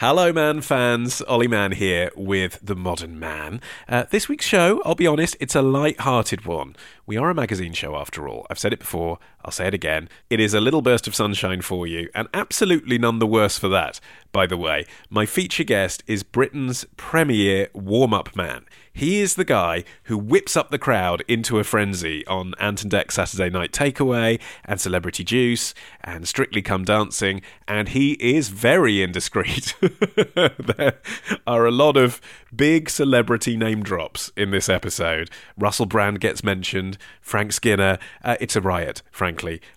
Hello, man fans. Ollie Mann here with The Modern Man. Uh, this week's show, I'll be honest, it's a light-hearted one. We are a magazine show after all. I've said it before, I'll say it again. It is a little burst of sunshine for you, and absolutely none the worse for that, by the way. My feature guest is Britain's premier warm up man. He is the guy who whips up the crowd into a frenzy on Ant and Dec Saturday Night Takeaway and Celebrity Juice and Strictly Come Dancing, and he is very indiscreet. there are a lot of big celebrity name drops in this episode. Russell Brand gets mentioned, Frank Skinner. Uh, it's a riot, frankly.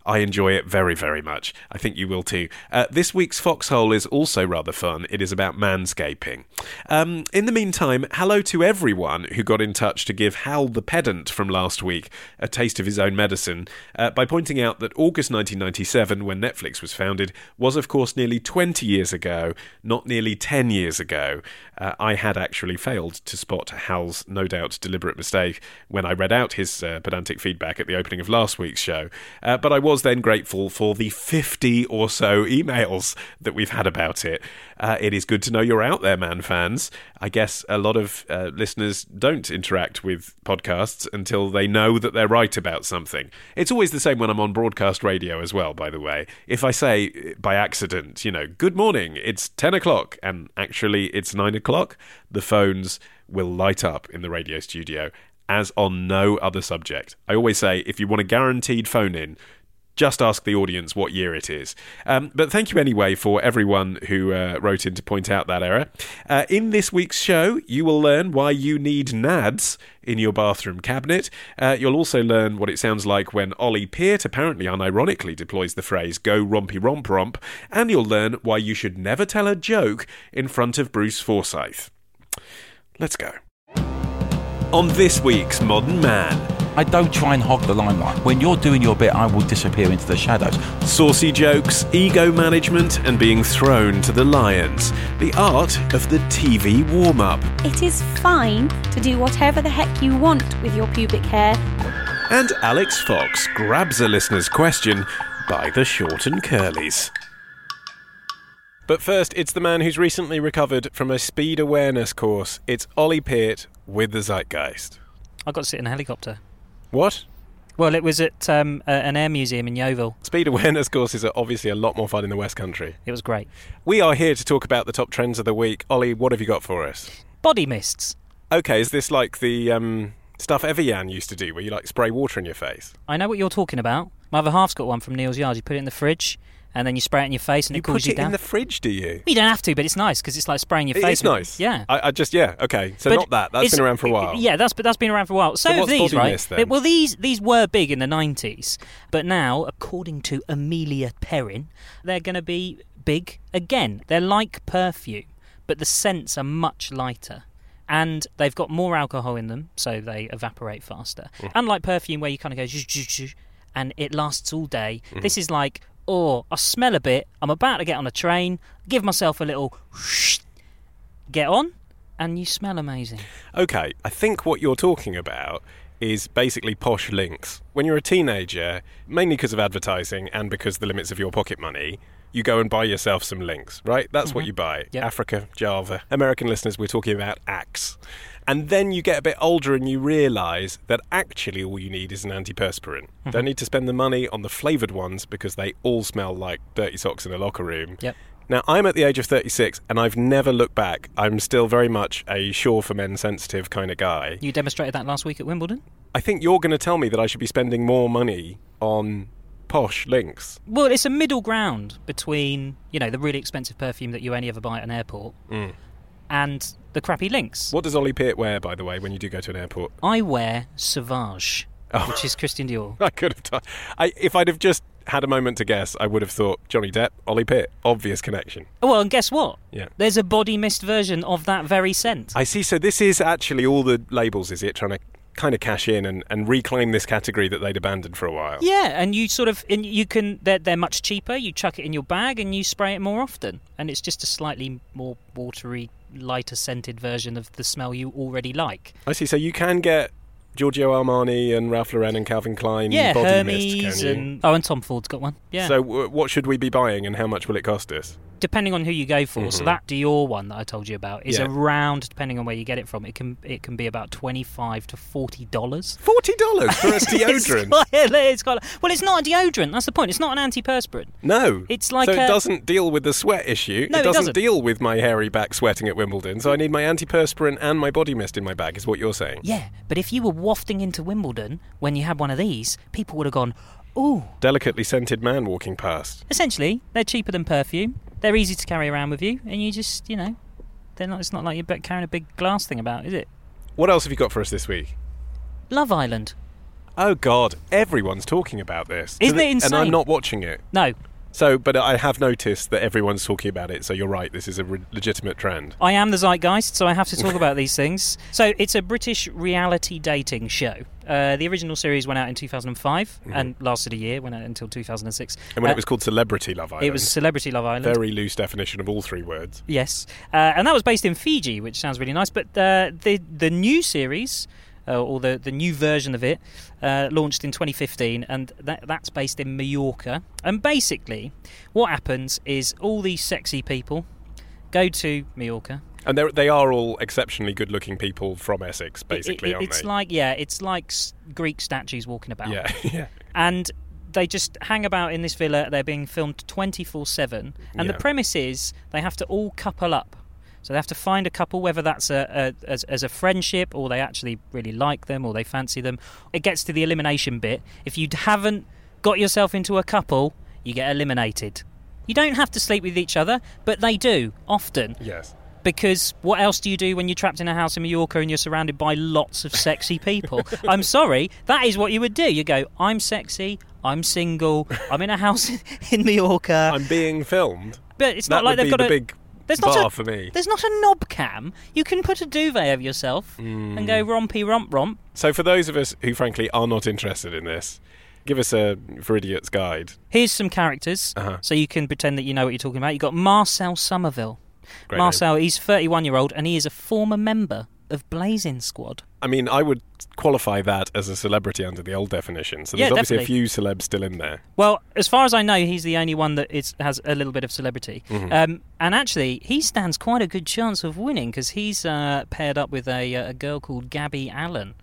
I enjoy it very, very much. I think you will too. Uh, this week's Foxhole is also rather fun. It is about manscaping. Um, in the meantime, hello to everyone who got in touch to give Hal the pedant from last week a taste of his own medicine uh, by pointing out that August 1997, when Netflix was founded, was of course nearly 20 years ago, not nearly 10 years ago. Uh, I had actually failed to spot Hal's no doubt deliberate mistake when I read out his uh, pedantic feedback at the opening of last week's show. Uh, but I was then grateful for the 50 or so emails that we've had about it. Uh, it is good to know you're out there, man fans. I guess a lot of uh, listeners don't interact with podcasts until they know that they're right about something. It's always the same when I'm on broadcast radio as well, by the way. If I say by accident, you know, good morning, it's 10 o'clock, and actually it's 9 o'clock, the phones will light up in the radio studio as on no other subject. I always say if you want a guaranteed phone in, just ask the audience what year it is. Um, but thank you anyway for everyone who uh, wrote in to point out that error. Uh, in this week's show, you will learn why you need NADs in your bathroom cabinet. Uh, you'll also learn what it sounds like when Ollie Peart apparently unironically deploys the phrase go rompy romp romp. And you'll learn why you should never tell a joke in front of Bruce Forsyth. Let's go. On this week's Modern Man. I don't try and hog the limelight. When you're doing your bit, I will disappear into the shadows. Saucy jokes, ego management, and being thrown to the lions. The art of the TV warm up. It is fine to do whatever the heck you want with your pubic hair. And Alix Fox grabs a listener's question by the short and curlies. But first, it's the man who's recently recovered from a speed awareness course. It's Ollie Peart with the Zeitgeist. I got to sit in a helicopter. What? Well, it was at um, an air museum in Yeovil. Speed awareness courses are obviously a lot more fun in the West Country. It was great. We are here to talk about the top trends of the week. Ollie, what have you got for us? Body mists. Okay, is this like the um, stuff Evian used to do, where you like spray water in your face? I know what you're talking about. My other half's got one from Neal's Yard. You put it in the fridge, and then you spray it in your face, and you it cools put you it down. in the fridge, do you? You don't have to, but it's nice because it's like spraying your It face. is with- nice. Yeah. I, I just yeah. Okay, so But not that. That's it's- been around for a while. Yeah, that's but that's been around for a while. So, So have what's these, right? mist, then? Well, these these were big in the nineties, but now, according to Amelia Perrin, they're going to be big again. They're like perfume, but the scents are much lighter. And they've got more alcohol in them, so they evaporate faster. Mm. Unlike perfume, where you kind of go, and it lasts all day. Mm-hmm. This is like, oh, I smell a bit. I'm about to get on a train. Give myself a little, whoosh, get on, and you smell amazing. Okay, I think what you're talking about is basically posh Lynx. When you're a teenager, mainly because of advertising and because the limits of your pocket money, you go and buy yourself some Lynx, right? That's what mm-hmm. you buy. Yep. Africa, Java. American listeners, we're talking about Axe. And then you get a bit older and you realise that actually all you need is an antiperspirant. Mm-hmm. Don't need to spend the money on the flavoured ones because they all smell like dirty socks in a locker room. Yep. Now, I'm at the age of 36 and I've never looked back. I'm still very much a sure for men sensitive kind of guy. You demonstrated that last week at Wimbledon. I think you're going to tell me that I should be spending more money on posh Lynx. Well, it's a middle ground between you know the really expensive perfume that you only ever buy at an airport mm. And the crappy Lynx. What does Ollie Peart wear, by the way, when you do go to an airport? I wear Sauvage, Oh. which is Christian Dior. I could have done. I, if I'd have just had a moment to guess, I would have thought Johnny Depp, Ollie Peart, obvious connection. Oh, well, and guess what? Yeah. There's a body mist version of that very scent. I see. So this is actually all the labels, is it? Trying to kind of cash in and, and reclaim this category that they'd abandoned for a while. Yeah, and you sort of and you can they're, they're much cheaper. You chuck it in your bag and you spray it more often, and it's just a slightly more watery, lighter scented version of the smell you already like. I see. So you can get Giorgio Armani and Ralph Lauren and Calvin Klein yeah, body Hermes mist, can you? and oh, and Tom Ford's got one. Yeah. So w- what should we be buying and how much will it cost us? Depending on who you go for. So Mhm. that Dior one that I told you about is Yeah. around, depending on where you get it from, it can it can be about twenty five to forty dollars. Forty dollars for a deodorant? it's got, well, it's not a deodorant. That's the point. It's not an antiperspirant. no, It's like so a- it doesn't deal with the sweat issue. No, it it doesn't, doesn't. deal with my hairy back sweating at Wimbledon. So I need my antiperspirant and my body mist in my bag. Is what you're saying? Yeah, but if you were wafting into Wimbledon when you had one of these, people would have gone, "Ooh." Delicately scented man walking past. Essentially, they're cheaper than perfume. They're easy to carry around with you, and you just, you know, they're not. It's not like you're carrying a big glass thing about, is it? What else have you got for us this week? Love Island. Oh God, everyone's talking about this. Isn't it the- And? I'm not watching it. No, So, but I have noticed that everyone's talking about it. So you're right. This is a re- legitimate trend. I am the zeitgeist, so I have to talk about these things. So it's a British reality dating show. Uh, the original series went out in 2005 and lasted a year, went out until 2006. Mm-hmm. And when Uh, it was called Celebrity Love Island, it was Celebrity Love Island. very loose definition of all three words. Yes, uh, and that was based in Fiji, which sounds really nice. But uh, the the new series, uh, or the the new version of it, uh, launched in 2015, and that, that's based in Mallorca. And basically, what happens is all these sexy people go to Mallorca. And they're, all exceptionally good-looking people from Essex, basically, It- it- it's they? like yeah, it's like Greek statues walking about. yeah, yeah. and they just hang about in this villa. They're being filmed 24 7. And the premise is they have to all couple up. So they have to find a couple, whether that's a, a, as, as a friendship or they actually really like them or they fancy them. It gets to the elimination bit. If you haven't got yourself into a couple, you get eliminated. You don't have to sleep with each other, but they do often. Yes. Because what else do you do when you're trapped in a house in Mallorca and you're surrounded by lots of sexy people? I'm sorry, that is what you would do. You go, I'm sexy, I'm single, I'm in a house in Mallorca. I'm being filmed. but it's that not like they've got a big there's bar not a, for me. There's not a knob cam. You can put a duvet over yourself and Mm. go rompy romp romp. So for those of us who, frankly, are not interested in this, give us a for idiots guide. Here's some characters, Uh-huh. so you can pretend that you know what you're talking about. You've got Marcel Somerville. Great name. Marcel, he's 31 year old and he is a former member of Blazing Squad. I mean, I would qualify that as a celebrity under the old definition. So there's Yeah, obviously definitely. a few celebs still in there. Well, as far as I know, he's the only one that is, has a little bit of celebrity. Mm-hmm. Um, and actually, he stands quite a good chance of winning because he's uh, paired up with a, uh, a girl called Gabby Allen,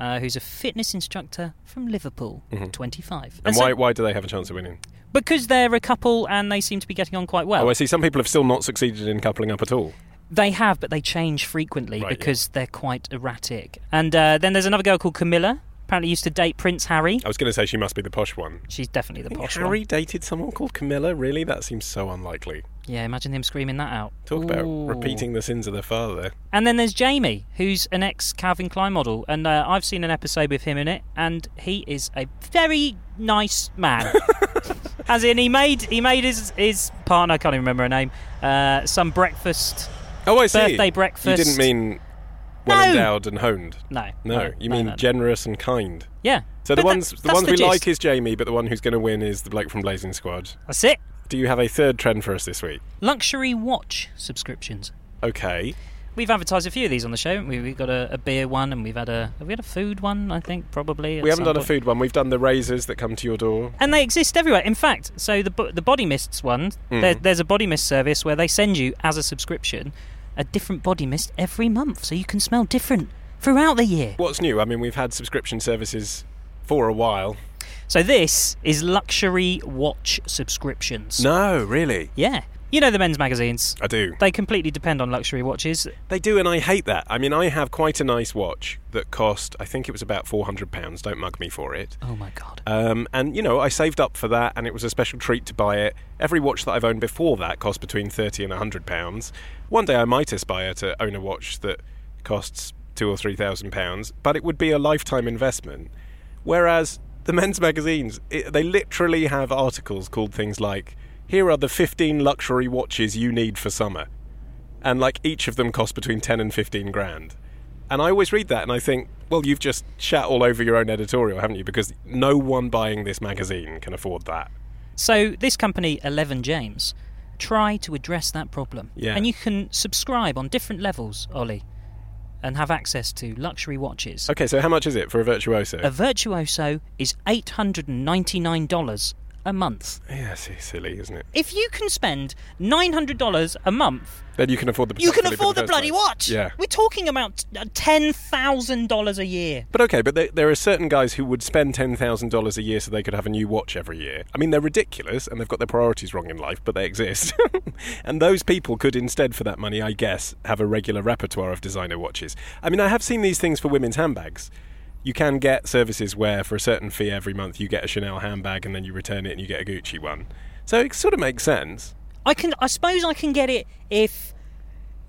uh, who's a fitness instructor from Liverpool, 25. Mm-hmm. And so- why why do they have a chance of winning? because they're a couple and they seem to be getting on quite well. oh, I see. Some people have still not succeeded in coupling up at all. They have, but they change frequently Right, yeah. because they're quite erratic. And uh, then there's another girl called Camilla. Apparently, used to date Prince Harry. I was going to say she must be the posh one. She's definitely the posh Harry one. Harry dated someone called Camilla. Really? That seems so unlikely. Yeah, imagine him screaming that out. Talk about repeating the sins of their father. And then there's Jamie, who's an ex Calvin Klein model, and uh, I've seen an episode with him in it, and he is a very nice man. As in, he made he made his his partner, I can't even remember her name, uh, some breakfast. Oh, I see. Birthday You didn't mean well No. endowed and honed. No, No, you mean no. generous and kind. yeah. So the But that- ones the that's ones we gist. like is Jamie, but the one who's going to win is the bloke from Blazing Squad. That's it. Do you have a third trend for us this week? Luxury watch subscriptions. Okay. We've advertised a few of these on the show. haven't we? We've got a, a beer one, and we've had a have we had a food one. I think probably. at We haven't some done a point. food one. We've done the razors that come to your door. and they exist everywhere. In fact, so the bo- the body mists one, Mm. there, there's a body mist service where they send you as a subscription a different body mist every month, so you can smell different throughout the year. What's new? I mean, we've had subscription services for a while. So this is luxury watch subscriptions. No, really. Yeah, You know the men's magazines. I do. They completely depend on luxury watches. They do, and I hate that. I mean, I have quite a nice watch that cost, I think it was about £400. Don't mug me for it. Oh my god. Um, and, you know, I saved up for that, and it was a special treat to buy it. Every watch that I've owned before that cost between 30 and £100. One day I might aspire to own a watch that costs two or three thousand pounds, but it would be a lifetime investment. Whereas the men's magazines, it, they literally have articles called things like, here are the 15 luxury watches you need for summer. And like each of them costs between 10 and 15 grand. And I always read that and I think, well, you've just shat all over your own editorial, haven't you? Because no one buying this magazine can afford that. So this company, Eleven James, try to address that problem. Yeah. And you can subscribe on different levels, Ollie, and have access to luxury watches. Okay, so how much is it for a virtuoso? A virtuoso is $899 a month. yeah, it's silly, isn't it? If you can spend nine hundred dollars a month, Then you can afford the you can afford the first bloody watch. Yeah. We're talking about uh, ten thousand dollars a year. But okay, but there, there are certain guys who would spend ten thousand dollars a year so they could have a new watch every year. I mean, they're ridiculous and they've got their priorities wrong in life, but they exist. and those people could instead, for that money, I guess, have a regular repertoire of designer watches. I mean, I have seen these things for women's handbags. You can get services where, for a certain fee every month, you get a Chanel handbag and then you return it and you get a Gucci one. So it sort of makes sense. I can, I suppose, I can get it if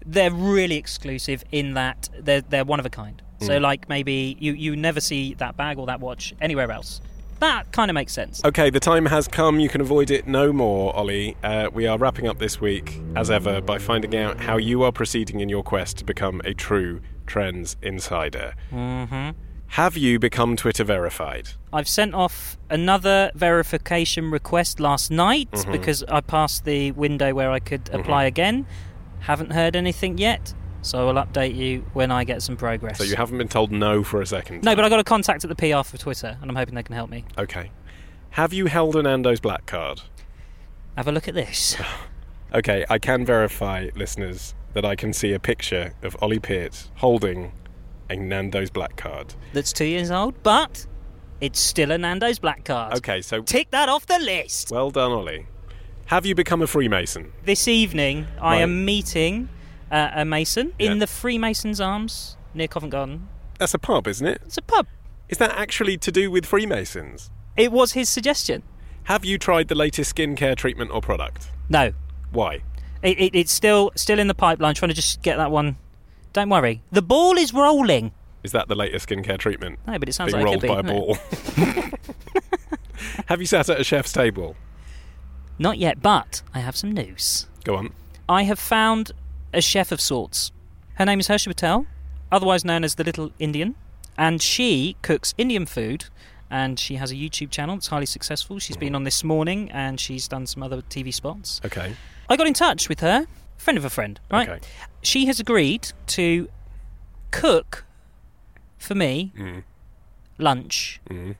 they're really exclusive in that they're they're one of a kind. Mm. So, like maybe you you never see that bag or that watch anywhere else. That kind of makes sense. Okay, the time has come. You can avoid it no more, Ollie. Uh, we are wrapping up this week, as ever, by finding out how you are proceeding in your quest to become a true trends insider. Mm hmm Have you become Twitter verified? I've sent off another verification request last night Mm-hmm. because I passed the window where I could apply again. Haven't heard anything yet, so I'll update you when I get some progress. So you haven't been told no for a second? no, but I got a contact at the PR for Twitter, and I'm hoping they can help me. Okay. Have you held a Nando's black card? Have a look at this. Okay, I can verify, listeners, that I can see a picture of Ollie Peart holding a Nando's black card. That's two years old, but it's still a Nando's black card. Okay, so Tick that off the list. well done, Ollie. Have you become a Freemason? This evening, I Right. am meeting uh, a Mason Yeah. in the Freemasons Arms near Covent Garden. That's a pub, isn't it? It's a pub. Is that actually to do with Freemasons? It was his suggestion. Have you tried the latest skincare treatment or product? No, Why? it, it, it's still still in the pipeline. Trying to just get that one. Don't worry, the ball is rolling. Is that the latest skincare treatment? No, but it sounds Being like it rolled could be. by a ball. Have you sat at a chef's table? Not yet, but I have some news. Go on. I have found a chef of sorts. Her name is Hersha Patel, otherwise known as the Little Indian, and she cooks Indian food. And she has a YouTube channel that's highly successful. She's been mm. on this morning, and she's done some other TV spots. Okay. I got in touch with her, friend of a friend, right? Okay. She has agreed to cook for me Mm. lunch Mm.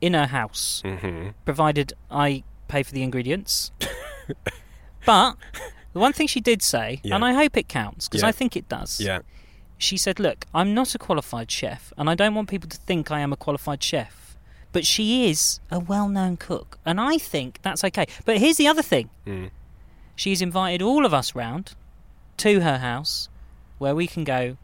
in her house, hmm provided I pay for the ingredients. but the one thing she did say, Yeah. and I hope it counts because Yeah. I think it does. Yeah. She said, "Look, I'm not a qualified chef, and I don't want people to think I am a qualified chef." But she is a well-known cook, and I think that's okay. But here's the other thing: Mm. She's invited all of us round to her house, where we can go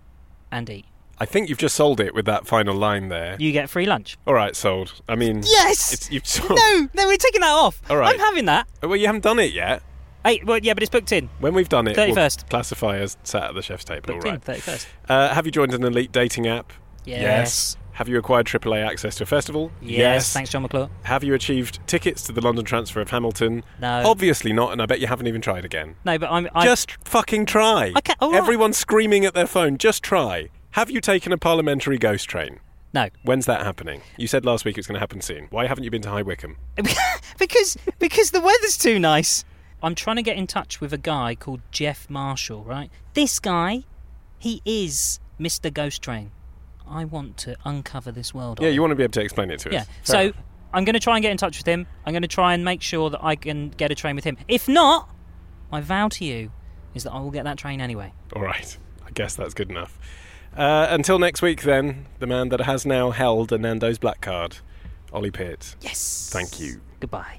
and eat. I think you've just sold it with that final line there. You get free lunch. All right, sold. I mean, Yes. It's, you've sold. No, no, we're taking that off. All right. I'm having that. Well, you haven't done it yet. Hey, well, yeah, but it's booked in. When we've done it, we'll 31st. classify as sat at the chef's table. Booked all in, right. thirty first. Uh, have you joined an elite dating app? Yes. Have you acquired AAA access to a festival? Yes. Thanks, John McClure. Have you achieved tickets to the London transfer of Hamilton? No. Obviously not, and I bet you haven't even tried again. No, but I'm. I, Just fucking try. Okay, all right. Everyone's screaming at their phone. Just try. Have you taken a parliamentary ghost train? no, When's that happening? You said last week it's going to happen soon. Why haven't you been to High Wycombe? because because the weather's too nice. I'm trying to get in touch with a guy called Jeff Marshall. Right, this guy, he is Mr. Ghost Train. I want to uncover this world. Yeah, you want to be able to explain it to us. Yeah. Fair So enough. I'm going to try and get in touch with him. I'm going to try and make sure that I can get a train with him. If not, my vow to you is that I will get that train anyway. All right. I guess that's good enough. Uh, until next week, then, the man that has now held a Nando's black card, Ollie Peart. Yes. Thank you. Goodbye.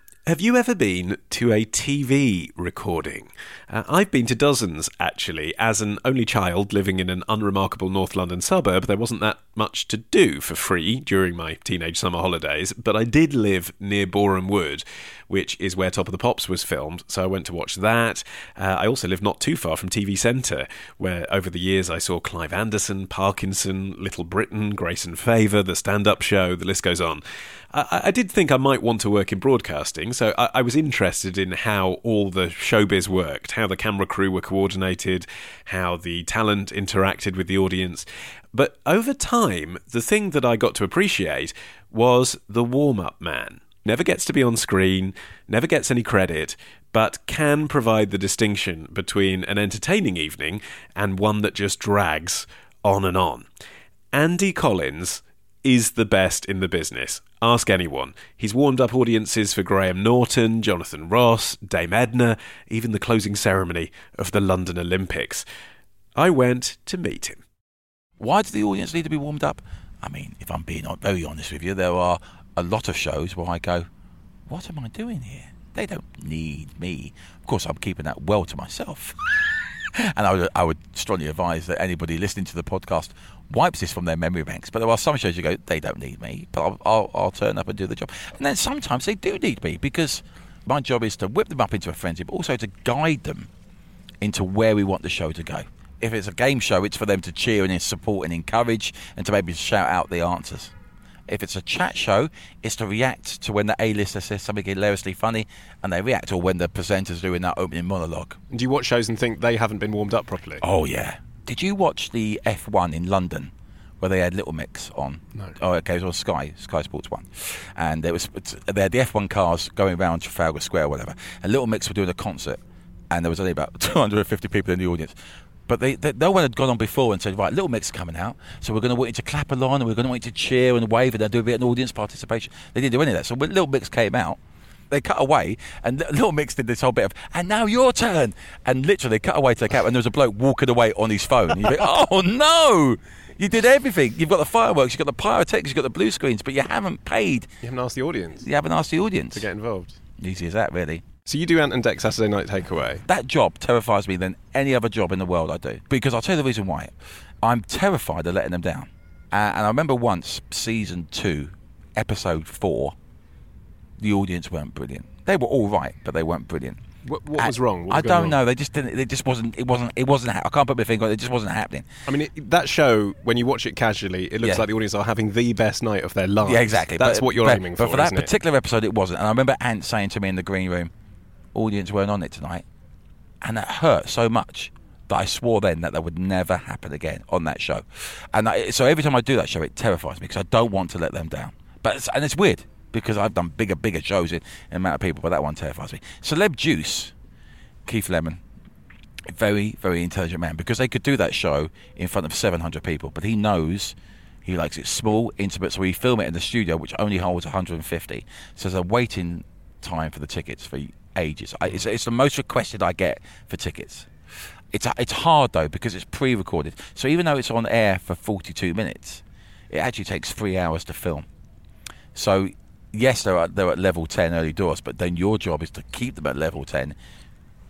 have you ever been to a TV recording? Uh, I've been to dozens, actually. As an only child living in an unremarkable North London suburb, there wasn't that much to do for free during my teenage summer holidays, but I did live near Boreham Wood, which is where Top of the Pops was filmed, so I went to watch that. Uh, I also lived not too far from TV Centre, where over the years I saw Clive Anderson, Parkinson, Little Britain, Grace and Favour, The Stand Up Show, the list goes on. I, I, did think I might want to work in broadcasting, so I, I, was interested in how all the showbiz worked, how the camera crew were coordinated, how the talent interacted with the audience. But over time, the thing that I got to appreciate was the warm up man. Never gets to be on screen, never gets any credit, but can provide the distinction between an entertaining evening and one that just drags on and on. Andy Collins is the best in the business. Ask anyone. He's warmed up audiences for Graham Norton, Jonathan Ross, Dame Edna, even the closing ceremony of the London Olympics. I went to meet him. Why does the audience need to be warmed up? I mean, if I'm being very honest with you, there are a lot of shows where I go, What am I doing here? They don't need me. Of course, I'm keeping that well to myself. and I would, I would strongly advise that anybody listening to the podcast wipes this from their memory banks. But there are some shows you go, they don't need me, but I'll, I'll, I'll turn up and do the job. And then sometimes they do need me because my job is to whip them up into a frenzy, but also to guide them into where we want the show to go. If it's a game show, it's for them to cheer and support and encourage and to maybe shout out the answers. If it's a chat show, it's to react to when the A-lister says something hilariously funny and they react, or when the presenter's doing that opening monologue. Do you watch shows and think they haven't been warmed up properly? Oh, yeah. Did you watch the F1 in London? where they had Little Mix on. No. Oh, okay, it was on Sky, Sky Sports One, and there was they had the F1 cars going around Trafalgar Square, or whatever. And Little Mix were doing a concert, and there was only about 250 people in the audience. But they, they, no one had gone on before and said, right, Little Mix coming out, so we're going to want you to clap along and we're going to want you to cheer and wave and do a bit of audience participation. They didn't do any of that. So when Little Mix came out, they cut away and Little Mix did this whole bit of, and now your turn. And literally, they cut away to the cap, and there was a bloke walking away on his phone. And you think, oh no! You did everything. You've got the fireworks, you've got the pyrotechnics, you've got the blue screens, but you haven't paid. You haven't asked the audience. You haven't asked the audience to get involved. Easy as that, really. So you do Ant and Dec Saturday Night Takeaway. That job terrifies me than any other job in the world I do. Because I'll tell you the reason why. I'm terrified of letting them down. Uh, and I remember once, season two, episode four, the audience weren't brilliant. They were all right, but they weren't brilliant. What, what was wrong? What was I don't wrong? know. They just didn't. It just wasn't. It wasn't. It wasn't. I can't put my finger on it. It just wasn't happening. I mean, it, that show when you watch it casually, it looks Yeah. like the audience are having the best night of their lives. Yeah, exactly. That's But- what you're but, aiming for. But for that isn't it? particular episode, it wasn't. And I remember Ant saying to me in the green room, "Audience weren't on it tonight," and that hurt so much that I swore then that that would never happen again on that show. And I, so every time I do that show, it terrifies me because I don't want to let them down. But it's, and it's weird because I've done bigger, bigger shows in, in amount of people, but that one terrifies me. Celeb Juice, Keith Lemon. Very, very intelligent man because they could do that show in front of 700 people, but he knows he likes it small, intimate, so we film it in the studio, which only holds 150. So there's a waiting time for the tickets for ages. I, it's, it's the most requested I get for tickets. It's it's hard though because it's pre-recorded. So even though it's on air for 42 minutes, it actually takes three hours to film. So yes, they're at, they're at level 10 early doors, but then your job is to keep them at level 10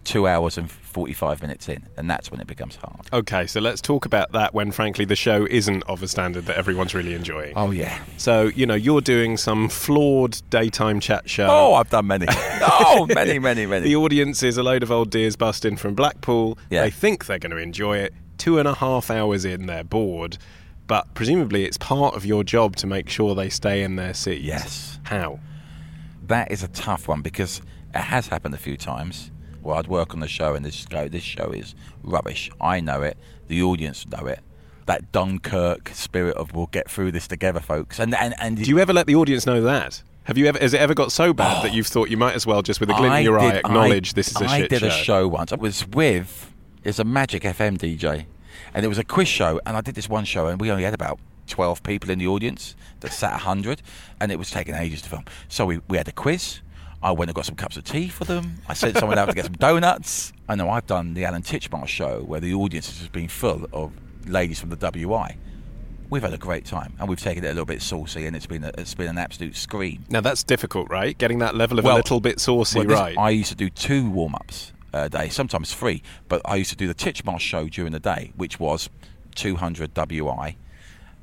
two hours and 45 minutes in, and that's when it becomes hard. Okay, so let's talk about that when, frankly, the show isn't of a standard that everyone's really enjoying. Oh, yeah. So, you know, you're doing some flawed daytime chat show. Oh, I've done many. oh, many, many, many. The audience is a load of old dears busting from Blackpool. Yeah. They think they're going to enjoy it. Two and a half hours in, they're bored. But presumably, it's part of your job to make sure they stay in their seats. Yes. How? That is a tough one because it has happened a few times where I'd work on the show and this go, this show is rubbish. I know it. The audience know it. That Dunkirk spirit of we'll get through this together, folks. And and and Do you ever let the audience know that? Have you ever? Has it ever got so bad that oh. you've thought you might as well just with a glint in your eye acknowledge I- this is a I shit show? I did a show once. I was with it's a Magic FM DJ, and it was a quiz show. And I did this one show, and we only had about twelve people in the audience that sat hundred, and it was taking ages to film. So we we had a quiz. I went and got some cups of tea for them. I sent someone out to get some donuts. I know I've done the Alan Titchmarsh show where the audience has been full of ladies from the WI. We've had a great time, and we've taken it a little bit saucy, and it's been a, it's been an absolute scream. Now that's difficult, right? Getting that level of a little bit saucy, Well, this- right? I used to do two warm ups a day, sometimes three, but I used to do the Titchmarsh show during the day, which was 200 WI.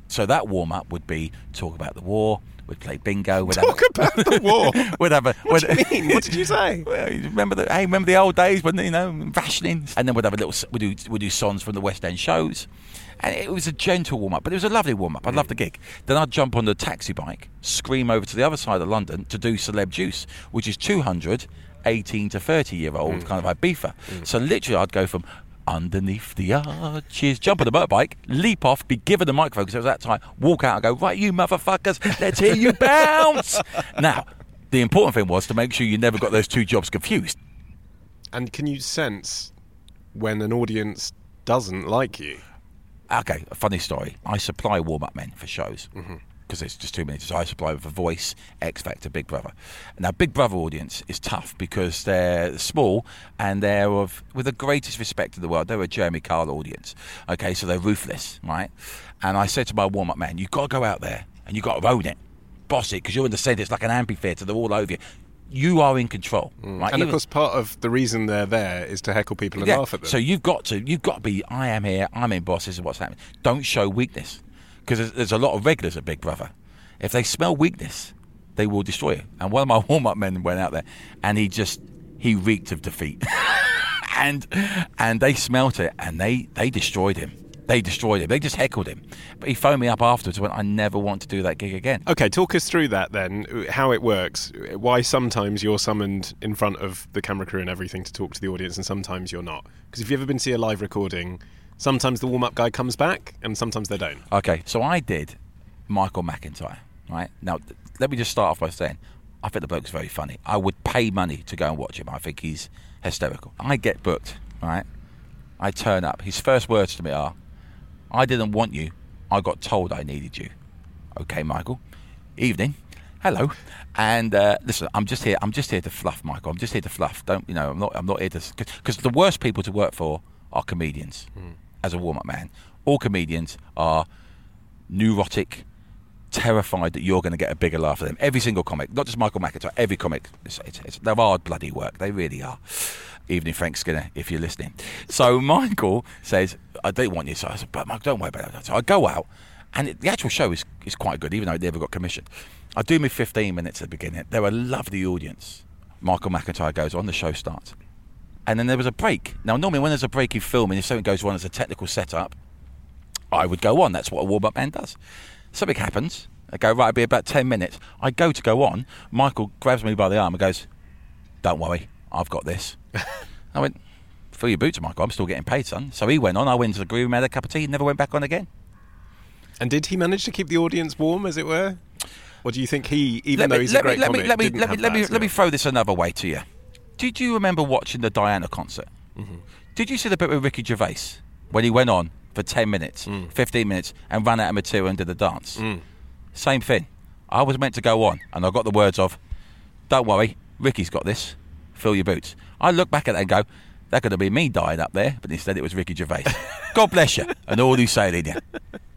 So that warm up would be talk about the war. We'd play bingo. We'd Talk have about the war. we'd have a. What do you mean? What did you say? Well, you remember the hey, remember the old days when you know rationing, and then we'd have a little. We do we do songs from the West End shows, and it was a gentle warm up, but it was a lovely warm up. I loved the gig. Then I'd jump on the taxi bike, scream over to the other side of London to do Celeb Juice, which is 200 18 to 30 year old mm. kind of Ibiza. Mm. So literally, I'd go from underneath the arches, jump on the motorbike, leap off, be given the microphone because it was that time, walk out and go, right, you motherfuckers, let's hear you bounce. now, the important thing was to make sure you never got those two jobs confused. And can you sense when an audience doesn't like you? Okay, a funny story. I supply warm up men for shows Mm-hmm. Because it's just too many. So I supply with a Voice, X Factor, Big Brother. Now, Big Brother audience is tough because they're small and they're of, with the greatest respect in the world, they're a Jeremy Kyle audience. Okay, so they're ruthless, right? And I said to my warm up man, you've got to go out there and you've got to own it, boss it, because you're in the centre. It's like an amphitheatre. They're all over you. You are in control, right? Mm. And of course, part of the reason they're there is to heckle people and yeah. laugh at them. So you've got to you've got to be. I am here. I'm in boss. This is what's happening. Don't show weakness because there's, there's a lot of regulars at Big Brother. If they smell weakness, they will destroy you. And one of my warm up men went out there, and he just he reeked of defeat, and and they smelt it, and they they destroyed him. They destroyed him. They just heckled him. But he phoned me up afterwards. and Went, I never want to do that gig again. Okay, talk us through that then. How it works. Why sometimes you're summoned in front of the camera crew and everything to talk to the audience, and sometimes you're not. Because if you've ever been to see a live recording, sometimes the warm up guy comes back, and sometimes they don't. Okay, so I did Michael McIntyre, right? Now, th- let me just start off by saying I think the bloke's very funny. I would pay money to go and watch him. I think he's hysterical. I get booked, right? I turn up. His first words to me are, I didn't want you. I got told I needed you. Okay, Michael. Evening. Hello. And uh, listen, I'm just here. I'm just here to fluff, Michael. I'm just here to fluff. Don't you know? I'm not. I'm not here to. Because the worst people to work for are comedians. As a warm-up man, all comedians are neurotic, terrified that you're going to get a bigger laugh at them. Every single comic, not just Michael McIntyre, every comic. It's, it's, it's, they're hard bloody work. They really are. Evening, Frank Skinner, if you're listening. So Michael says, I don't want you. So I said, but Michael, don't worry about that. So I go out, and it, the actual show is, is quite good, even though I never got commissioned. I do me 15 minutes at the beginning. They're a lovely audience. Michael McIntyre goes on, the show starts. And then there was a break. Now, normally when there's a break in filming, if something goes wrong as a technical setup, I would go on. That's what a warm up man does. Something happens. I go, right, it'll be about 10 minutes. I go to go on. Michael grabs me by the arm and goes, Don't worry, I've got this. I went, Fill your boots, Michael. I'm still getting paid, son. So he went on. I went to the green room, had a cup of tea, never went back on again. And did he manage to keep the audience warm, as it were? Or do you think he, even let though me, he's a great me, let comic, me, let me, let me, let me, let me throw this another way to you. Did you remember watching the Diana concert? Mm-hmm. Did you see the bit with Ricky Gervais when he went on for 10 minutes, Mm. 15 minutes, and ran out of material and did the dance? Same thing. I was meant to go on, and I got the words of, Don't worry, Ricky's got this. Fill your boots. I look back at that and go, That could have been me dying up there, but instead it was Ricky Gervais. God bless you, and all who who's sailing you.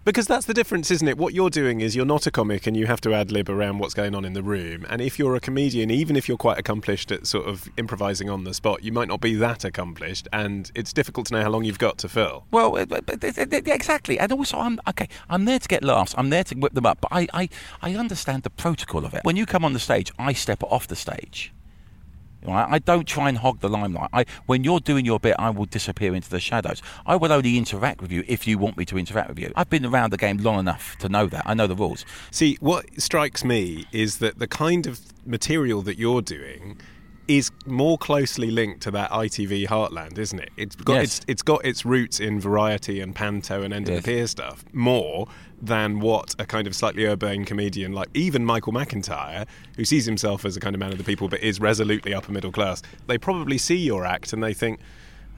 Because that's the difference, isn't it? What you're doing is you're not a comic and you have to ad lib around what's going on in the room. And if you're a comedian, even if you're quite accomplished at sort of improvising on the spot, you might not be that accomplished. And it's difficult to know how long you've got to fill. Well, exactly, and also I'm okay. I'm there to get laughs. I'm there to whip them up, but I, I, I understand the protocol of it. When you come on the stage, I step off the stage. Right? I don't try and hog the limelight. I, when you're doing your bit, I will disappear into the shadows. I will only interact with you if you want me to interact with you. I've been around the game long enough to know that. I know the rules. See, what strikes me is that the kind of material that you're doing is more closely linked to that ITV heartland, isn't it? It's got Yes. its it's got its roots in variety and panto and end of Yes. the pier stuff more than what a kind of slightly urbane comedian like even Michael McIntyre, who sees himself as a kind of man of the people but is resolutely upper middle class. They probably see your act and they think,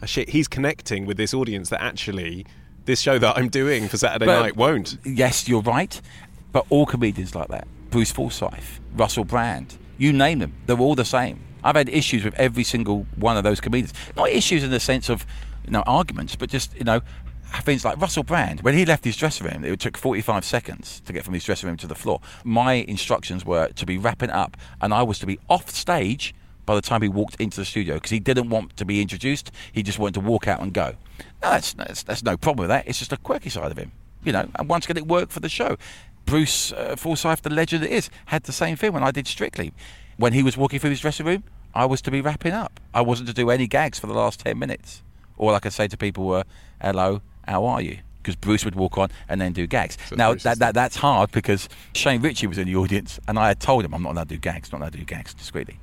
oh, "Shit, he's connecting with this audience that actually." This show that I'm doing for Saturday But- night won't. Yes, you're right. But all comedians like that. Bruce Forsyth, Russell Brand, you name them, they're all the same. I've had issues with every single one of those comedians. Not issues in the sense of, you know, arguments, but just, you know, things like Russell Brand. When he left his dressing room, it took 45 seconds to get from his dressing room to the floor. My instructions were to be wrapping up, and I was to be off stage by the time he walked into the studio because he didn't want to be introduced. He just wanted to walk out and go. No, that's, that's, that's no problem with that. It's just a quirky side of him, you know. And once again, it worked for the show. Bruce uh, Forsyth, the legend that is, had the same thing when I did Strictly. When he was walking through his dressing room, I was to be wrapping up. I wasn't to do any gags for the last 10 minutes. All I could say to people were, hello, how are you? Because Bruce would walk on and then do gags. So now, that, that, that's hard because Shane Richie was in the audience and I had told him I'm not allowed to do gags, not allowed to do gags discreetly.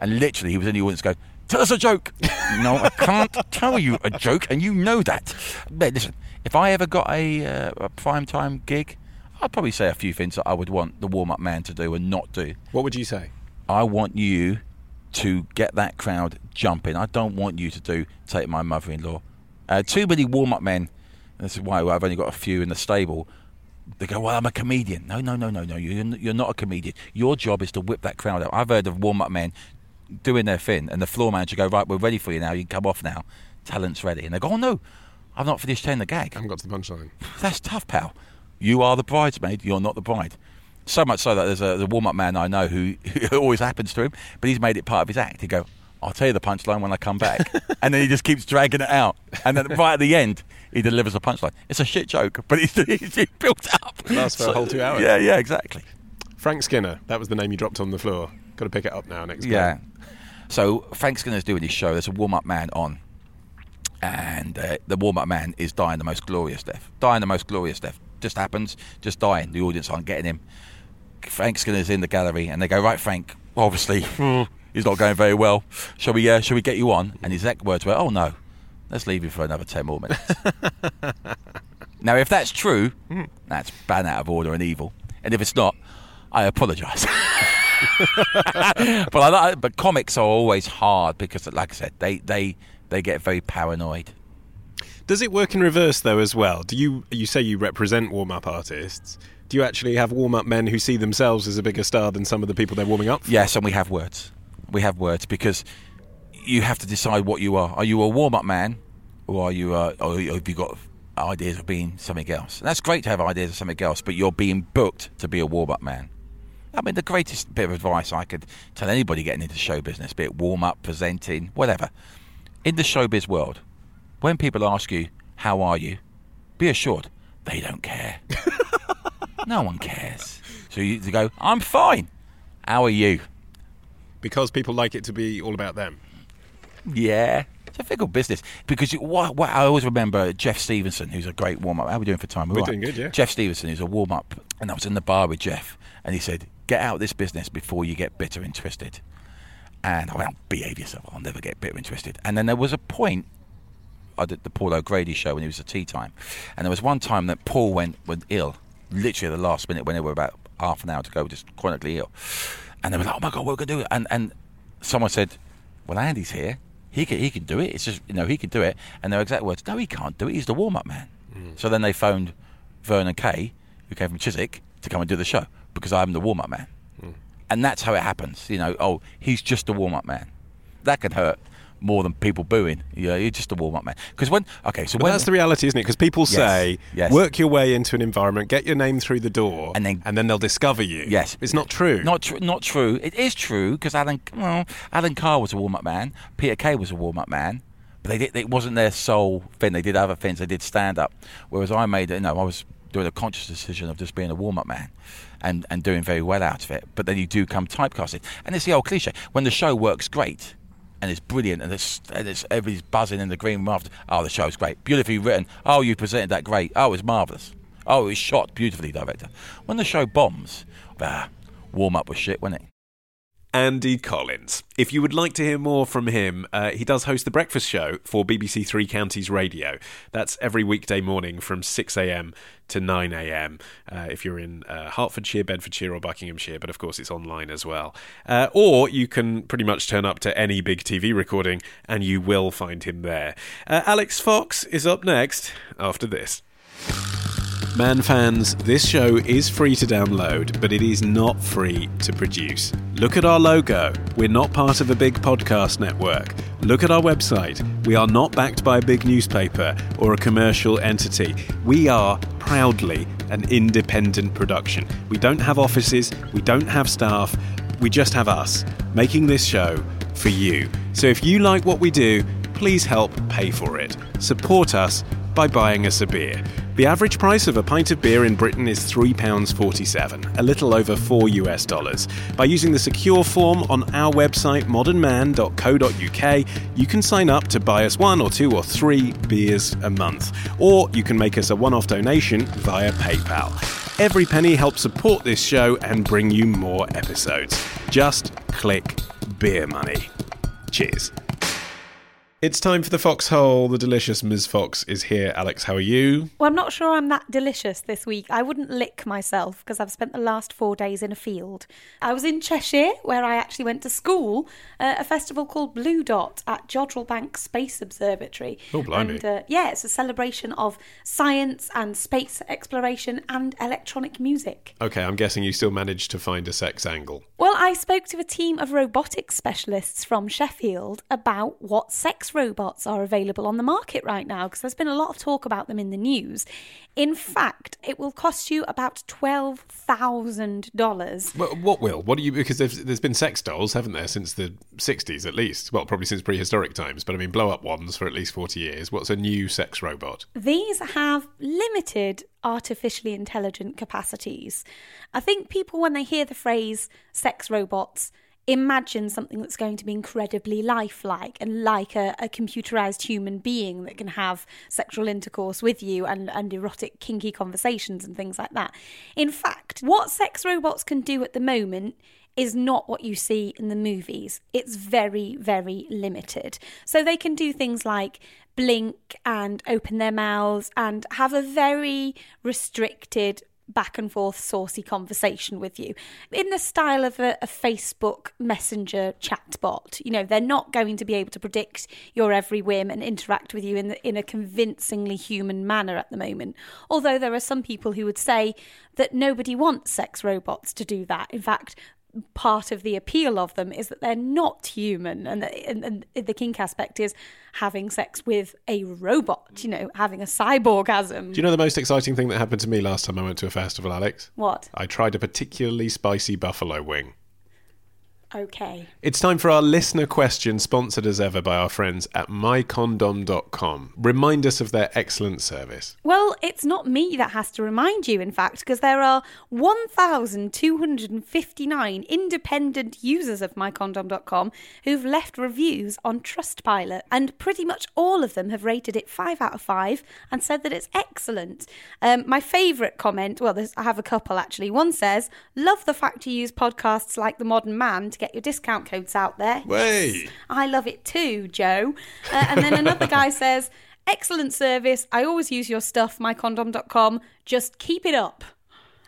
And literally, he was in the audience going, Tell us a joke. no, I can't tell you a joke, and you know that. But listen, if I ever got a, uh, a prime time gig, I'd probably say a few things that I would want the warm up man to do and not do. What would you say? I want you to get that crowd jumping. I don't want you to do take my mother in law. Uh, too many warm up men. This is why I've only got a few in the stable. They go, well, I'm a comedian. No, no, no, no, no. You're, you're not a comedian. Your job is to whip that crowd up. I've heard of warm up men doing their thing, and the floor manager go, right, we're ready for you now. You can come off now. Talent's ready. And they go, oh, no, I've not finished telling the gag. I haven't got to the punchline. That's tough, pal. You are the bridesmaid. You're not the bride. So much so that there's a, there's a warm-up man I know who it always happens to him, but he's made it part of his act. He go, "I'll tell you the punchline when I come back," and then he just keeps dragging it out. And then right at the end, he delivers a punchline. It's a shit joke, but he's, he's built up. Lasts for a whole two hours. Yeah, yeah, exactly. Frank Skinner, that was the name you dropped on the floor. Got to pick it up now next Yeah. game. So Frank Skinner's doing his show. There's a warm-up man on, and uh, the warm-up man is dying the most glorious death. Dying the most glorious death. Just happens. Just dying. The audience aren't getting him. Frank Skinner's in the gallery, and they go, "Right, Frank. Obviously, he's not going very well. Shall we? Uh, shall we get you on?" And his exact words were, "Oh no, let's leave him for another ten more minutes." now, if that's true, that's ban out of order and evil. And if it's not, I apologise. but I like, but comics are always hard because, like I said, they they they get very paranoid. Does it work in reverse though as well? Do you you say you represent warm up artists? You actually have warm up men who see themselves as a bigger star than some of the people they're warming up for? Yes, and we have words. We have words because you have to decide what you are. Are you a warm up man, or are you? Or have you got ideas of being something else? And that's great to have ideas of something else, but you're being booked to be a warm up man. I mean, the greatest bit of advice I could tell anybody getting into show business, be it warm up, presenting, whatever, in the showbiz world, when people ask you, How are you? be assured they don't care. no one cares. So you go, I'm fine. How are you? Because people like it to be all about them. Yeah. It's a fickle business because you, what, what I always remember Jeff Stevenson, who's a great warm up. How are we doing for time? We're All doing good, yeah. Jeff Stevenson, who's a warm up, and I was in the bar with Jeff, and he said, "Get out of this business before you get bitter and twisted." And I went, oh, "Behave yourself. I'll never get bitter and twisted." And then there was a point. I did the Paul O'Grady show when it was a tea time, and there was one time that Paul went went ill, literally at the last minute when they were about half an hour to go, just chronically ill, and they were like, "Oh my god, what are we gonna do?" It? And and someone said, "Well, Andy's here. He can he can do it. It's just you know he can do it." And their exact words, "No, he can't do it. He's the warm up man." Mm. So then they phoned Vernon Kay, who came from Chiswick, to come and do the show because I'm the warm up man. Mm. And that's how it happens. You know, oh, he's just a warm up man. That can hurt more than people booing. Yeah, you're just a warm up man. Because when okay, so But when that's the reality, isn't it? Because people Yes, say, yes. work your way into an environment, get your name through the door, And then- and then they'll discover you. Yes. It's not true. Not tr- not true. It is true because Alan well, Alan Carr was a warm up man. Peter Kay was a warm up man. But they did, it wasn't their sole thing. They did other things. They did stand up. Whereas I made it. You know, I was doing a conscious decision of just being a warm up man, and and doing very well out of it. But then you do come typecasted, and it's the old cliche. When the show works great. And it's brilliant, and it's, and it's everybody's buzzing in the green room after. Oh, the show's great, beautifully written. Oh, you presented that great. Oh, it's marvelous. Oh, it was shot beautifully, director. When the show bombs, ah, warm up was shit, wasn't it? Andy Collins. If you would like to hear more from him, uh, he does host The Breakfast Show for BBC Three Counties Radio. That's every weekday morning from 6am to 9am uh, if you're in uh, Hertfordshire, Bedfordshire, or Buckinghamshire, but of course it's online as well. Uh, or you can pretty much turn up to any big TV recording and you will find him there. Uh, Alix Fox is up next after this. Man fans, this show is free to download, but it is not free to produce. Look at our logo. We're not part of a big podcast network. Look at our website. We are not backed by a big newspaper or a commercial entity. We are proudly an independent production. We don't have offices, we don't have staff, we just have us making this show for you. So if you like what we do, please help pay for it. Support us by buying us a beer. The average price of a pint of beer in Britain is £3.47, a little over 4 US dollars. By using the secure form on our website modernman.co.uk, you can sign up to buy us one or two or three beers a month, or you can make us a one off donation via PayPal. Every penny helps support this show and bring you more episodes. Just click beer money. Cheers. It's time for the foxhole. The delicious Ms. Fox is here. Alix, how are you? Well, I'm not sure I'm that delicious this week. I wouldn't lick myself because I've spent the last four days in a field. I was in Cheshire, where I actually went to school, uh, a festival called Blue Dot at Jodrell Bank Space Observatory. Oh, blimey. And, uh, yeah, it's a celebration of science and space exploration and electronic music. Okay, I'm guessing you still managed to find a sex angle. Well, I spoke to a team of robotics specialists from Sheffield about what sex robots are available on the market right now because there's been a lot of talk about them in the news. In fact, it will cost you about $12,000. Well, what will? What do you? Because there's, there's been sex dolls, haven't there, since the 60s at least? Well, probably since prehistoric times, but I mean, blow up ones for at least 40 years. What's a new sex robot? These have limited artificially intelligent capacities. I think people, when they hear the phrase sex robots, imagine something that's going to be incredibly lifelike and like a, a computerized human being that can have sexual intercourse with you and, and erotic, kinky conversations and things like that. In fact, what sex robots can do at the moment is not what you see in the movies. It's very, very limited. So they can do things like blink and open their mouths and have a very restricted back and forth saucy conversation with you in the style of a, a, Facebook Messenger chatbot. You know, they're not going to be able to predict your every whim and interact with you in the, in a convincingly human manner at the moment. Although there are some people who would say that nobody wants sex robots to do that. In fact, part of the appeal of them is that they're not human and, and, and, the kink aspect is having sex with a robot you know having a cyborgasm. Do you know the most exciting thing that happened to me last time i went to a festival Alix? What? I tried a particularly spicy buffalo wing Okay. It's time for our listener question, sponsored as ever by our friends at mycondom.com. Remind us of their excellent service. Well, it's not me that has to remind you, in fact, because there are 1,259 independent users of mycondom.com who've left reviews on Trustpilot, and pretty much all of them have rated it 5 out of 5 and said that it's excellent. Um, my favourite comment, well, I have a couple actually. One says, Love the fact you use podcasts like The Modern Man to get your discount codes out there. Way. Yes, I love it too, Joe. Uh, and then another guy says, Excellent service. I always use your stuff, mycondom.com. Just keep it up.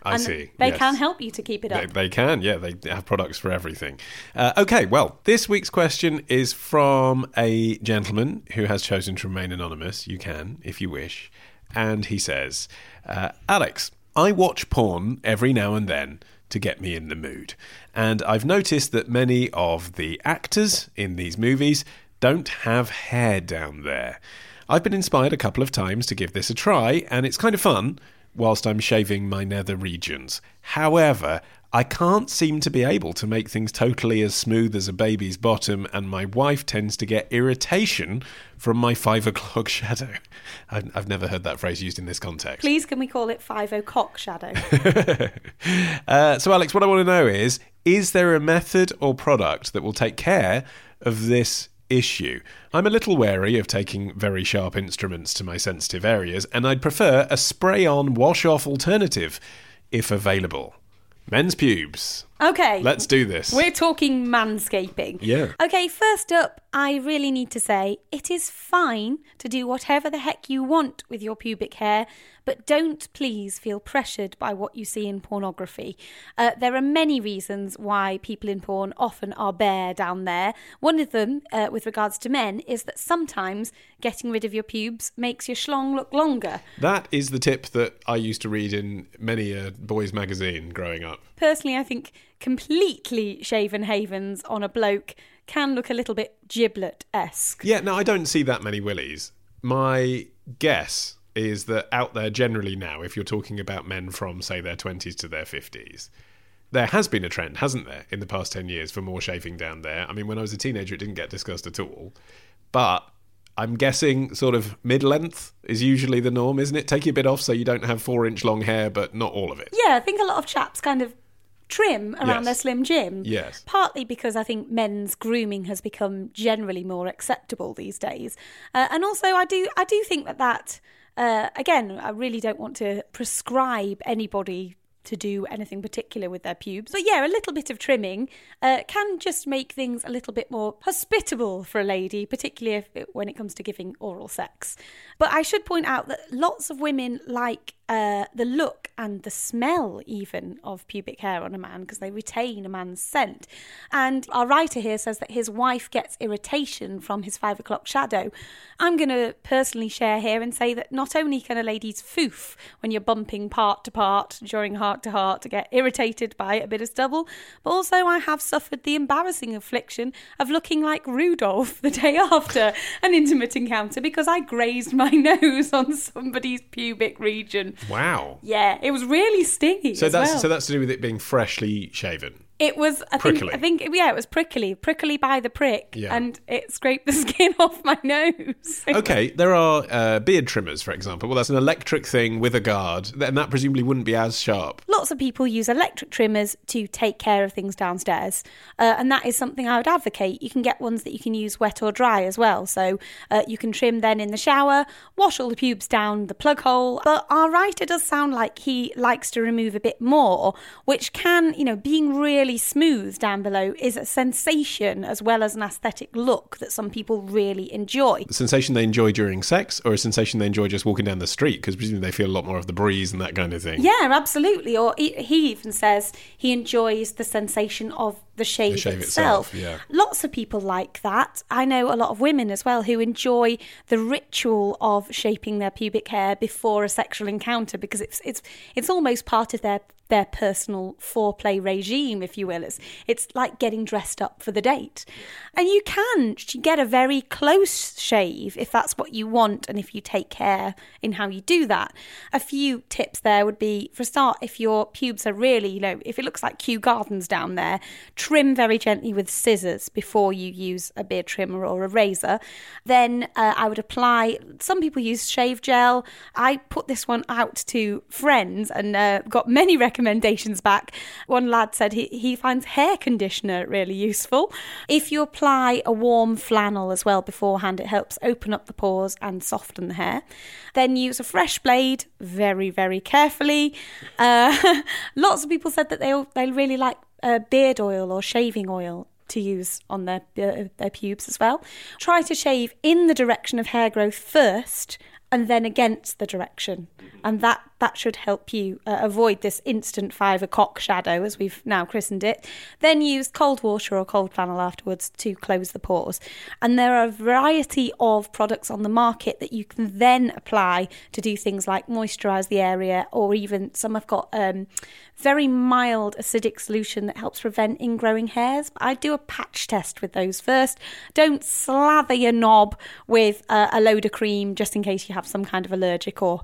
I and see. They yes. can help you to keep it up. They, they can, yeah. They have products for everything. Uh, okay, well, this week's question is from a gentleman who has chosen to remain anonymous. You can, if you wish. And he says, uh, Alix, I watch porn every now and then to get me in the mood. And I've noticed that many of the actors in these movies don't have hair down there. I've been inspired a couple of times to give this a try, and it's kind of fun whilst I'm shaving my nether regions. However, I can't seem to be able to make things totally as smooth as a baby's bottom, and my wife tends to get irritation from my five o'clock shadow. I've, I've never heard that phrase used in this context. Please, can we call it five o'clock shadow? uh, so, Alix, what I want to know is is there a method or product that will take care of this issue? I'm a little wary of taking very sharp instruments to my sensitive areas, and I'd prefer a spray on wash off alternative if available. Men's pubes. Okay. Let's do this. We're talking manscaping. Yeah. Okay, first up, I really need to say it is fine to do whatever the heck you want with your pubic hair, but don't please feel pressured by what you see in pornography. Uh, there are many reasons why people in porn often are bare down there. One of them, uh, with regards to men, is that sometimes getting rid of your pubes makes your schlong look longer. That is the tip that I used to read in many a boys' magazine growing up. Personally, I think completely shaven havens on a bloke can look a little bit giblet esque. Yeah, no, I don't see that many willies. My guess is that out there generally now, if you're talking about men from, say, their 20s to their 50s, there has been a trend, hasn't there, in the past 10 years for more shaving down there. I mean, when I was a teenager, it didn't get discussed at all. But I'm guessing sort of mid length is usually the norm, isn't it? Take a bit off so you don't have four inch long hair, but not all of it. Yeah, I think a lot of chaps kind of trim around Yes. their slim jim. Yes. Partly because I think men's grooming has become generally more acceptable these days, uh, and also I do I do think that that uh, again I really don't want to prescribe anybody to do anything particular with their pubes. But yeah, a little bit of trimming uh, can just make things a little bit more hospitable for a lady, particularly if it, when it comes to giving oral sex. But I should point out that lots of women like uh, the look and the smell, even of pubic hair on a man, because they retain a man's scent. And our writer here says that his wife gets irritation from his five o'clock shadow. I'm going to personally share here and say that not only can a lady's foof, when you're bumping part to part during heart to heart, to get irritated by a bit of stubble, but also I have suffered the embarrassing affliction of looking like Rudolph the day after an intimate encounter because I grazed my nose on somebody's pubic region. Wow. Yeah, it was really stingy. So as that's well. so that's to do with it being freshly shaven. It was. I Prickly. think. I think. Yeah, it was prickly, prickly by the prick, Yeah. and it scraped the skin off my nose. Okay, there are uh, beard trimmers, for example. Well, that's an electric thing with a guard, and that presumably wouldn't be as sharp. Lots of people use electric trimmers to take care of things downstairs, uh, and that is something I would advocate. You can get ones that you can use wet or dry as well, so uh, you can trim then in the shower, wash all the pubes down the plug hole. But our writer does sound like he likes to remove a bit more, which can, you know, being really smooth down below is a sensation as well as an aesthetic look that some people really enjoy. The sensation they enjoy during sex, or a sensation they enjoy just walking down the street, because presumably they feel a lot more of the breeze and that kind of thing. Yeah, absolutely. Or he even says he enjoys the sensation of the shave, shave itself. itself, yeah. Lots of people like that. I know a lot of women as well who enjoy the ritual of shaping their pubic hair before a sexual encounter because it's it's it's almost part of their their personal foreplay regime, if you will. It's, it's like getting dressed up for the date. And you can get a very close shave if that's what you want and if you take care in how you do that. A few tips there would be for a start, if your pubes are really, you know, if it looks like Kew Gardens down there, trim very gently with scissors before you use a beard trimmer or a razor. Then uh, I would apply, some people use shave gel. I put this one out to friends and uh, got many recommendations back. One lad said he, he finds hair conditioner really useful. If you apply a warm flannel as well beforehand, it helps open up the pores and soften the hair. Then use a fresh blade very, very carefully. Uh, lots of people said that they they really like uh, beard oil or shaving oil to use on their uh, their pubes as well. Try to shave in the direction of hair growth first and then against the direction. And that that should help you uh, avoid this instant five o'clock shadow, as we've now christened it. Then use cold water or cold flannel afterwards to close the pores. And there are a variety of products on the market that you can then apply to do things like moisturise the area, or even some have got um, very mild acidic solution that helps prevent ingrowing hairs. But I do a patch test with those first. Don't slather your knob with uh, a load of cream just in case you have some kind of allergic or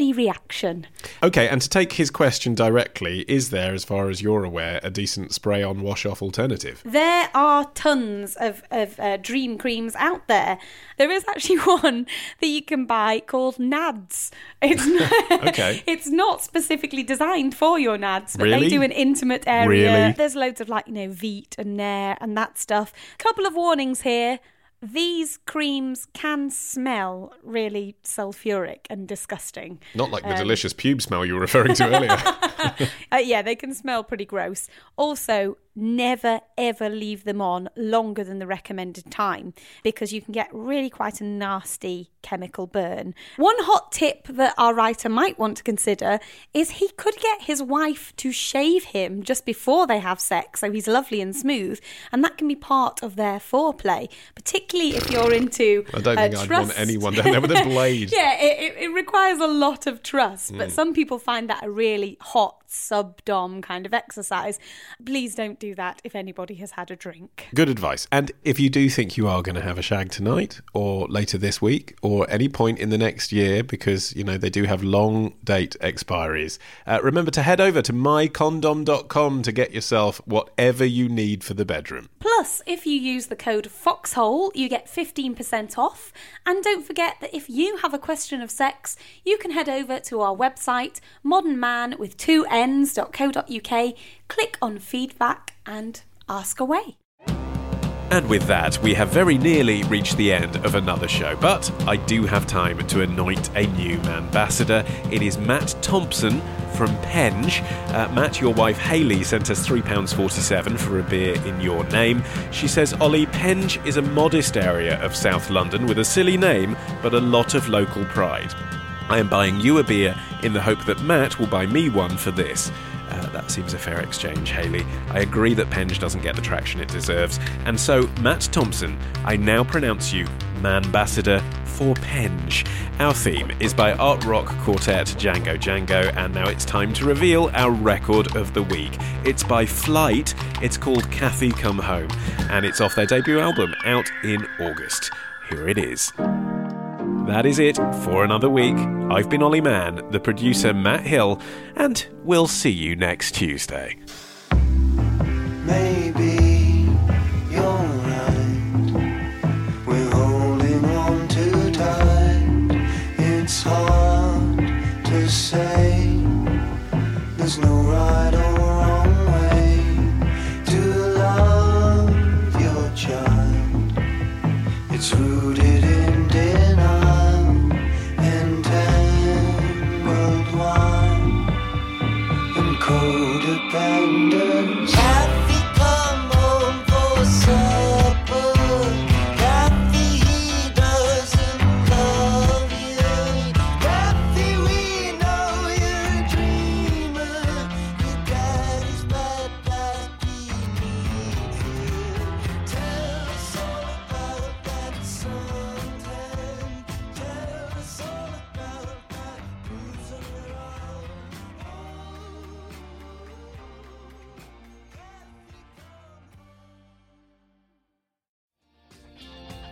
reaction. Okay, and to take his question directly, is there, as far as you're aware, a decent spray on wash off alternative? There are tons of, of uh, dream creams out there. There is actually one that you can buy called Nads. It's not, Okay. it's not specifically designed for your Nads, but Really? they do an intimate area. Really? There's loads of like, you know, Veet and Nair and that stuff. Couple of warnings here. These creams can smell really sulfuric and disgusting. Not like the Um, delicious pube smell you were referring to earlier. Uh, yeah, they can smell pretty gross. Also, never ever leave them on longer than the recommended time because you can get really quite a nasty chemical burn. One hot tip that our writer might want to consider is he could get his wife to shave him just before they have sex so he's lovely and smooth, and that can be part of their foreplay, particularly if you're into. I don't uh, think I'd want trust. anyone down there with a blade. yeah, it, it, it requires a lot of trust, but Mm. some people find that a really hot sub-dom kind of exercise. Please don't do that if anybody has had a drink. Good advice. And if you do think you are going to have a shag tonight or later this week or any point in the next year, because, you know, they do have long date expiries, uh, remember to head over to mycondom.com to get yourself whatever you need for the bedroom. Plus, if you use the code FOXHOLE, you get 15% off. And don't forget that if you have a question of sex, you can head over to our website, modernman with two N's.co.uk, click on feedback and ask away. And with that, we have very nearly reached the end of another show. But I do have time to anoint a new ambassador. It is Matt Thompson from Penge. Uh, Matt, your wife Hayley sent us £3.47 for a beer in your name. She says, Olly, Penge is a modest area of South London with a silly name, but a lot of local pride. I am buying you a beer in the hope that Matt will buy me one for this. Uh, that seems a fair exchange, Haley. I agree that Penge doesn't get the traction it deserves. And so, Matt Thompson, I now pronounce you Manbassador for Penge. Our theme is by art rock quartet Django Django, and now it's time to reveal our record of the week. It's by Flight, it's called Kathy Come Home, and it's off their debut album out in August. Here it is. That is it for another week. I've been Olly Mann, the producer Matt Hill, and we'll see you next Tuesday. Maybe you're right. We're holding on too tight. It's hard to say. There's no right